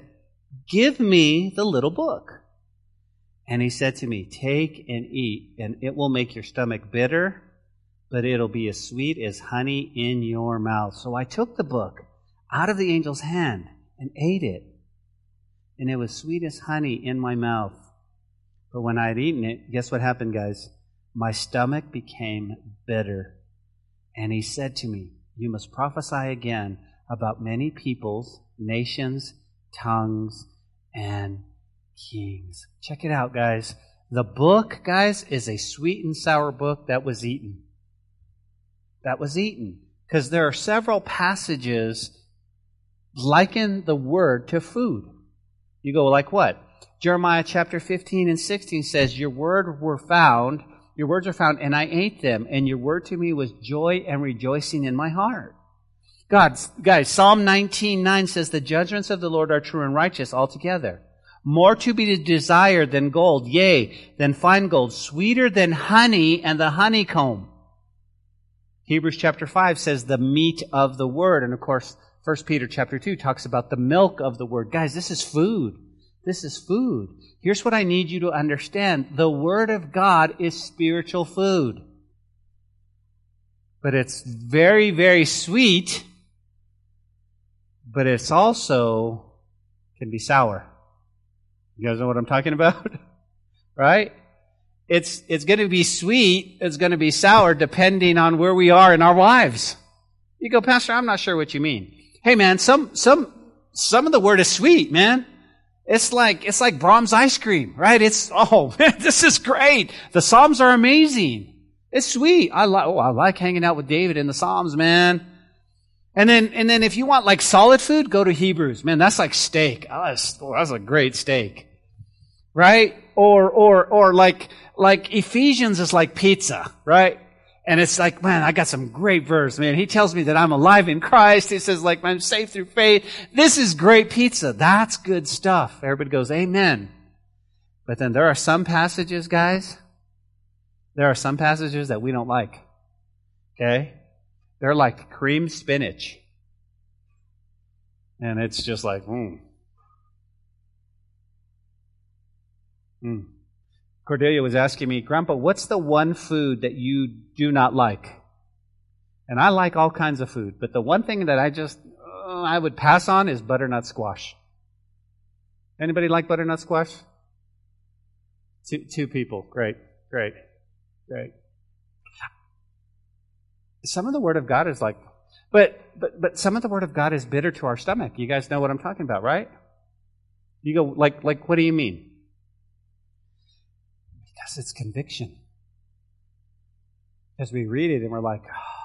Give me the little book. And he said to me, Take and eat, and it will make your stomach bitter, but it'll be as sweet as honey in your mouth. So I took the book out of the angel's hand and ate it, and it was sweet as honey in my mouth. But when I had eaten it, guess what happened, guys? My stomach became bitter. And he said to me, You must prophesy again about many peoples, nations, tongues, and kings. Check it out, guys. The book, guys, is a sweet and sour book that was eaten. That was eaten. Because there are several passages liken the word to food. You go, like what? Jeremiah chapter 15 and 16 says, Your word were found, your words are found, and I ate them, and your word to me was joy and rejoicing in my heart. God, guys, Psalm 19, 9 says, The judgments of the Lord are true and righteous altogether. More to be desired than gold, yea, than fine gold, sweeter than honey and the honeycomb. Hebrews chapter 5 says the meat of the word. And of course, 1 Peter chapter 2 talks about the milk of the word. Guys, this is food. This is food. Here's what I need you to understand. The word of God is spiritual food. But it's very, very sweet, but it's also can be sour. You guys know what I'm talking about? right? It's, it's going to be sweet. It's going to be sour depending on where we are in our lives. You go, Pastor, I'm not sure what you mean. Hey man, some, some, some of the word is sweet, man. It's like, it's like Braum's ice cream, right? It's, oh man, this is great. The Psalms are amazing. It's sweet. I like, oh, I like hanging out with David in the Psalms, man. And then, and then if you want like solid food, go to Hebrews. Man, that's like steak. Oh, that's, oh, that's a great steak right? Or, or, or like, like Ephesians is like pizza, right? And it's like, man, I got some great verse, man. He tells me that I'm alive in Christ. He says, like, I'm saved through faith. This is great pizza. That's good stuff. Everybody goes, amen. But then there are some passages, guys, there are some passages that we don't like. Okay? They're like cream spinach. And it's just like, hmm. Mm. Cordelia was asking me, Grandpa, what's the one food that you do not like? And I like all kinds of food, but the one thing that I just uh, I would pass on is butternut squash. Anybody like butternut squash? Two, two people. Great, great, great. Some of the Word of God is like, but, but, but some of the Word of God is bitter to our stomach. You guys know what I'm talking about, right? You go, like, like, what do you mean? Because it's conviction. As we read it and we're like, oh,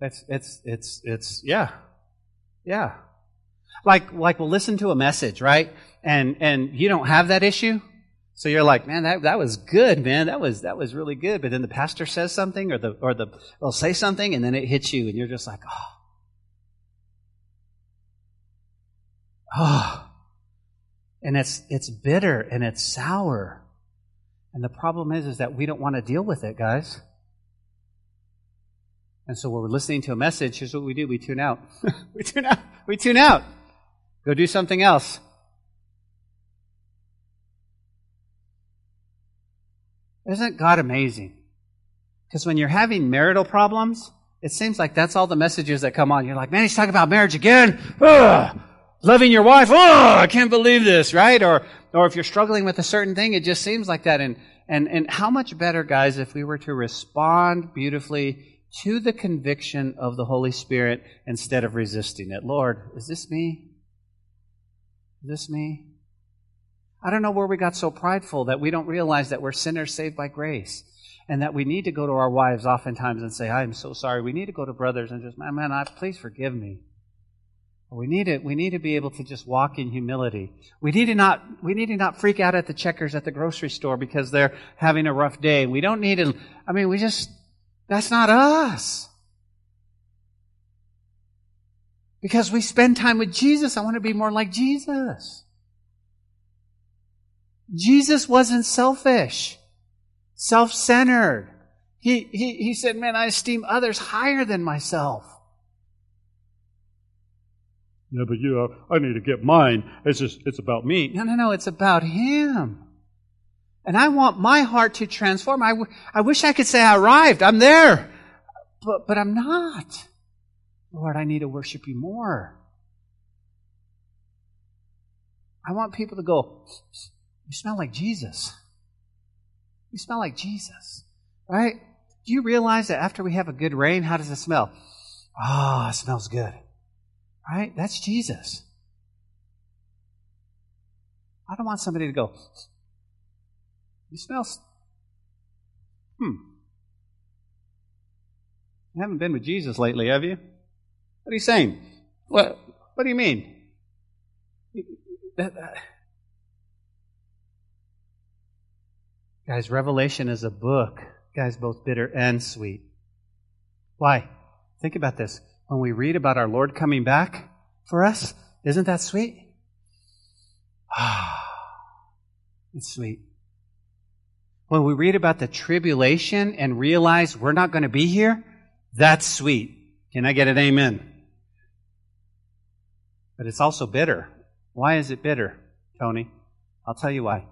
it's, it's, it's, it's, yeah, yeah. Like, like we'll listen to a message, right? And, and you don't have that issue. So you're like, man, that, that was good, man. That was, that was really good. But then the pastor says something or the, or the, they'll say something and then it hits you and you're just like, oh. Oh. And it's, it's bitter and it's sour. And the problem is, is that we don't want to deal with it, guys. And so when we're listening to a message, here's what we do. We tune out. we tune out. We tune out. Go do something else. Isn't God amazing? Because when you're having marital problems, it seems like that's all the messages that come on. You're like, man, he's talking about marriage again. Ugh. Loving your wife. Oh, I can't believe this, right? Or, or if you're struggling with a certain thing, it just seems like that. And, and, and how much better, guys, if we were to respond beautifully to the conviction of the Holy Spirit instead of resisting it. Lord, is this me? Is this me? I don't know where we got so prideful that we don't realize that we're sinners saved by grace and that we need to go to our wives oftentimes and say, I am so sorry. We need to go to brothers and just, man, man, I, please forgive me. We need to, we need to be able to just walk in humility. We need to not, we need to not freak out at the checkers at the grocery store because they're having a rough day. We don't need to, I mean, we just, that's not us. Because we spend time with Jesus. I want to be more like Jesus. Jesus wasn't selfish, self-centered. He, he, he said, man, I esteem others higher than myself. Yeah, but you, uh, I need to get mine. It's just, it's about me. No, no, no, it's about Him. And I want my heart to transform. I, w- I wish I could say I arrived. I'm there. But, but I'm not. Lord, I need to worship you more. I want people to go, you smell like Jesus. You smell like Jesus. Right? Do you realize that after we have a good rain, how does it smell? Ah, oh, it smells good. Right? That's Jesus. I don't want somebody to go, you smell. Hmm. You haven't been with Jesus lately, have you? What are you saying? What, what do you mean? Guys, Revelation is a book, guys, both bitter and sweet. Why? Think about this. When we read about our Lord coming back for us, isn't that sweet? Ah, it's sweet. When we read about the tribulation and realize we're not going to be here, that's sweet. Can I get an amen? But it's also bitter. Why is it bitter, Tony? I'll tell you why.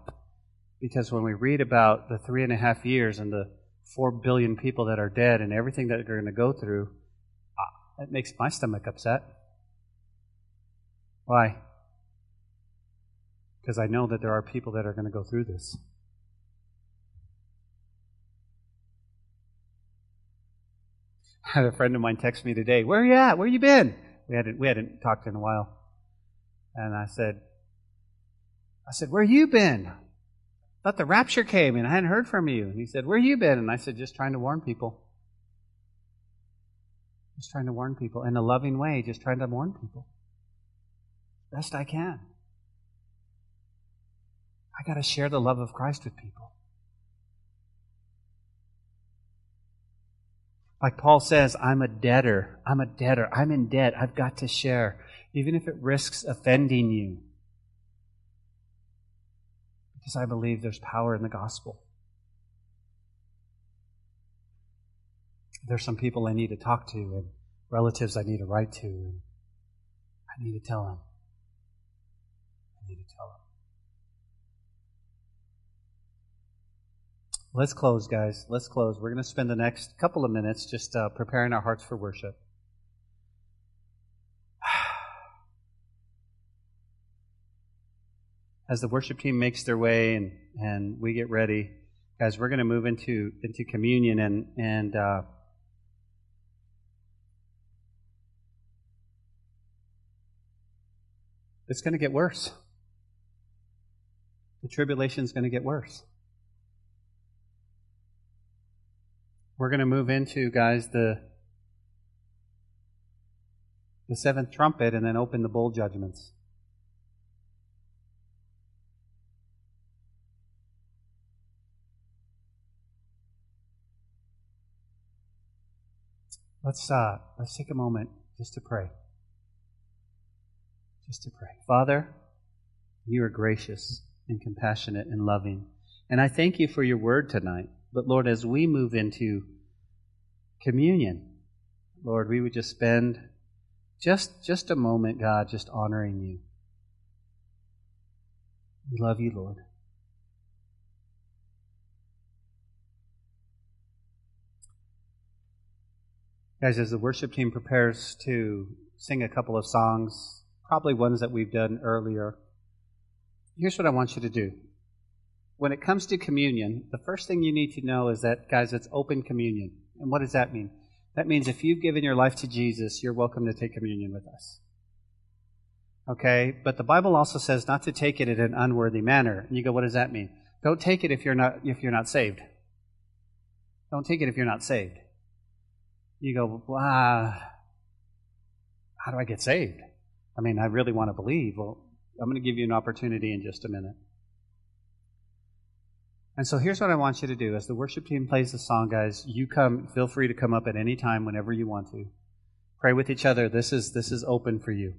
Because when we read about the three and a half years and the four billion people that are dead and everything that they're going to go through, that makes my stomach upset. Why? Because I know that there are people that are going to go through this. I had a friend of mine text me today, Where are you at? Where you been? We hadn't we hadn't talked in a while. And I said I said, Where you been? Thought the rapture came and I hadn't heard from you. And he said, Where you been? And I said, Just trying to warn people. Just trying to warn people in a loving way, just trying to warn people. Best I can. I got to share the love of Christ with people. Like Paul says, I'm a debtor. I'm a debtor. I'm in debt. I've got to share, even if it risks offending you. Because I believe there's power in the gospel. There's some people I need to talk to and relatives I need to write to. And I need to tell them. I need to tell them. Let's close, guys. Let's close. We're going to spend the next couple of minutes just uh, preparing our hearts for worship. as the worship team makes their way and, and we get ready, guys, we're going to move into into communion and and uh, it's going to get worse. The tribulation is going to get worse. We're going to move into, guys, the the seventh trumpet and then open the bowl judgments. Let's uh, let's take a moment just to pray. Just to pray. Father, you are gracious and compassionate and loving. And I thank you for your word tonight. But Lord, as we move into communion, Lord, we would just spend just just a moment, God, just honoring you. We love you, Lord. Guys, as the worship team prepares to sing a couple of songs, probably ones that we've done earlier, here's what I want you to do. When it comes to communion, the first thing you need to know is that, guys, it's open communion. And what does that mean? That means if you've given your life to Jesus, you're welcome to take communion with us. Okay? But the Bible also says not to take it in an unworthy manner. And you go, what does that mean? Don't take it if you're not if you're not saved. Don't take it if you're not saved. You go, wow, how do I get saved? I mean, I really want to believe. Well, I'm going to give you an opportunity in just a minute. And so here's what I want you to do. As the worship team plays the song, guys, you come, feel free to come up at any time whenever you want to. Pray with each other. This is, this is open for you.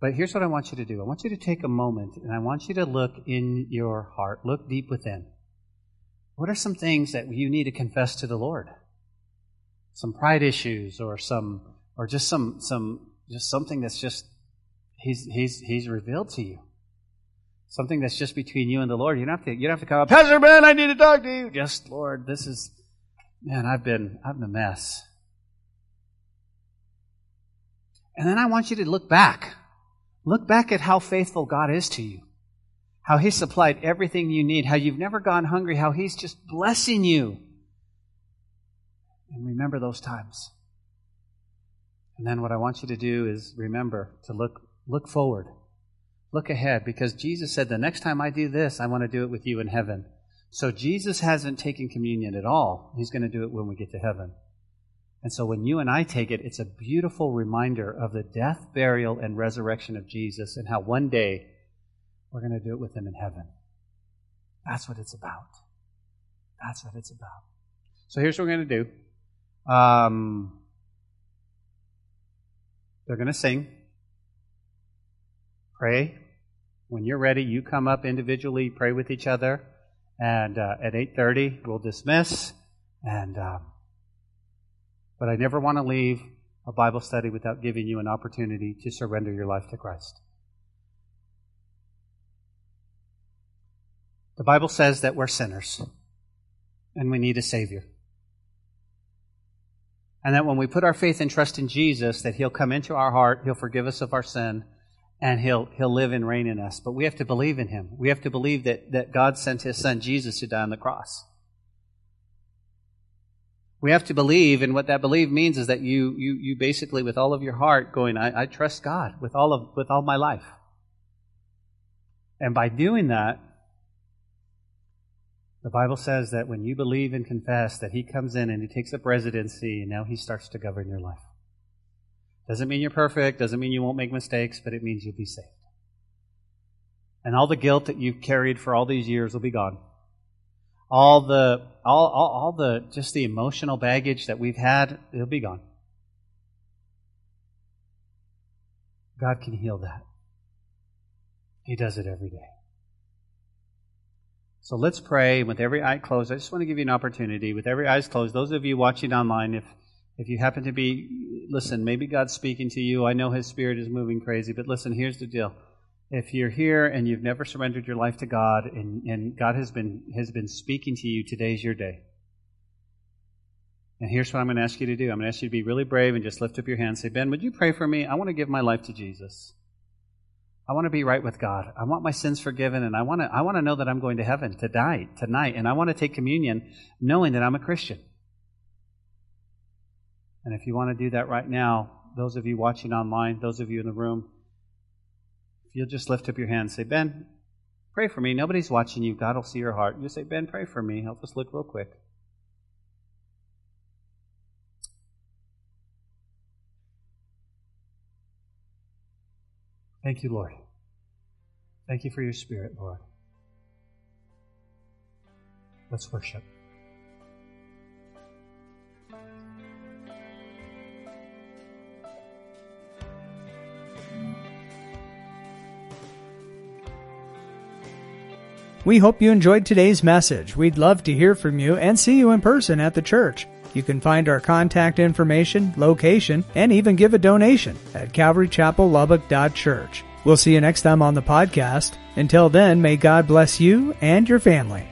But here's what I want you to do. I want you to take a moment and I want you to look in your heart. Look deep within. What are some things that you need to confess to the Lord? Some pride issues or some, or just some, some, just something that's just, he's, he's, he's revealed to you. Something that's just between you and the Lord. You don't have to, you don't have to come up, Pastor Ben, I need to talk to you. Just, Lord, this is, man, I've been, I've been a mess. And then I want you to look back. Look back at how faithful God is to you. How He supplied everything you need. How you've never gone hungry. How He's just blessing you. And remember those times. And then what I want you to do is remember to look, look forward. Look ahead because Jesus said, the next time I do this, I want to do it with you in heaven. So Jesus hasn't taken communion at all. He's going to do it when we get to heaven. And so when you and I take it, it's a beautiful reminder of the death, burial, and resurrection of Jesus and how one day we're going to do it with him in heaven. That's what it's about. That's what it's about. So here's what we're going to do. Um, they're going to sing. Pray. When you're ready, you come up individually, pray with each other, and uh, at 8:30 we'll dismiss. And um, but I never want to leave a Bible study without giving you an opportunity to surrender your life to Christ. The Bible says that we're sinners and we need a Savior. And that when we put our faith and trust in Jesus, that He'll come into our heart, He'll forgive us of our sin, and He'll, He'll live and reign in us. But we have to believe in Him. We have to believe that, that God sent His Son Jesus to die on the cross. We have to believe, and what that believe means is that you, you, you basically, with all of your heart, going, I, I trust God with all of, with all my life. And by doing that, the Bible says that when you believe and confess that He comes in and He takes up residency, and now He starts to govern your life. Doesn't mean you're perfect, doesn't mean you won't make mistakes, but it means you'll be saved. And all the guilt that you've carried for all these years will be gone. All the, all, all, all the, just the emotional baggage that we've had, it'll be gone. God can heal that. He does it every day. So let's pray with every eye closed. I just want to give you an opportunity with every eyes closed. Those of you watching online, if if you happen to be, listen, maybe God's speaking to you. I know His Spirit is moving crazy, but listen, here's the deal. If you're here and you've never surrendered your life to God and, and God has been, has been speaking to you, today's your day. And here's what I'm going to ask you to do. I'm going to ask you to be really brave and just lift up your hand and say, Ben, would you pray for me? I want to give my life to Jesus. I want to be right with God. I want my sins forgiven and I want to, I want to know that I'm going to heaven to die tonight. And I want to take communion knowing that I'm a Christian. And if you want to do that right now, those of you watching online, those of you in the room, if you'll just lift up your hand and say, Ben, pray for me. Nobody's watching you. God will see your heart. You say, Ben, pray for me. Help us look real quick. Thank you, Lord. Thank you for your spirit, Lord. Let's worship. We hope you enjoyed today's message. We'd love to hear from you and see you in person at the church. You can find our contact information, location, and even give a donation at calvarychapellubbock.church. We'll see you next time on the podcast. Until then, may God bless you and your family.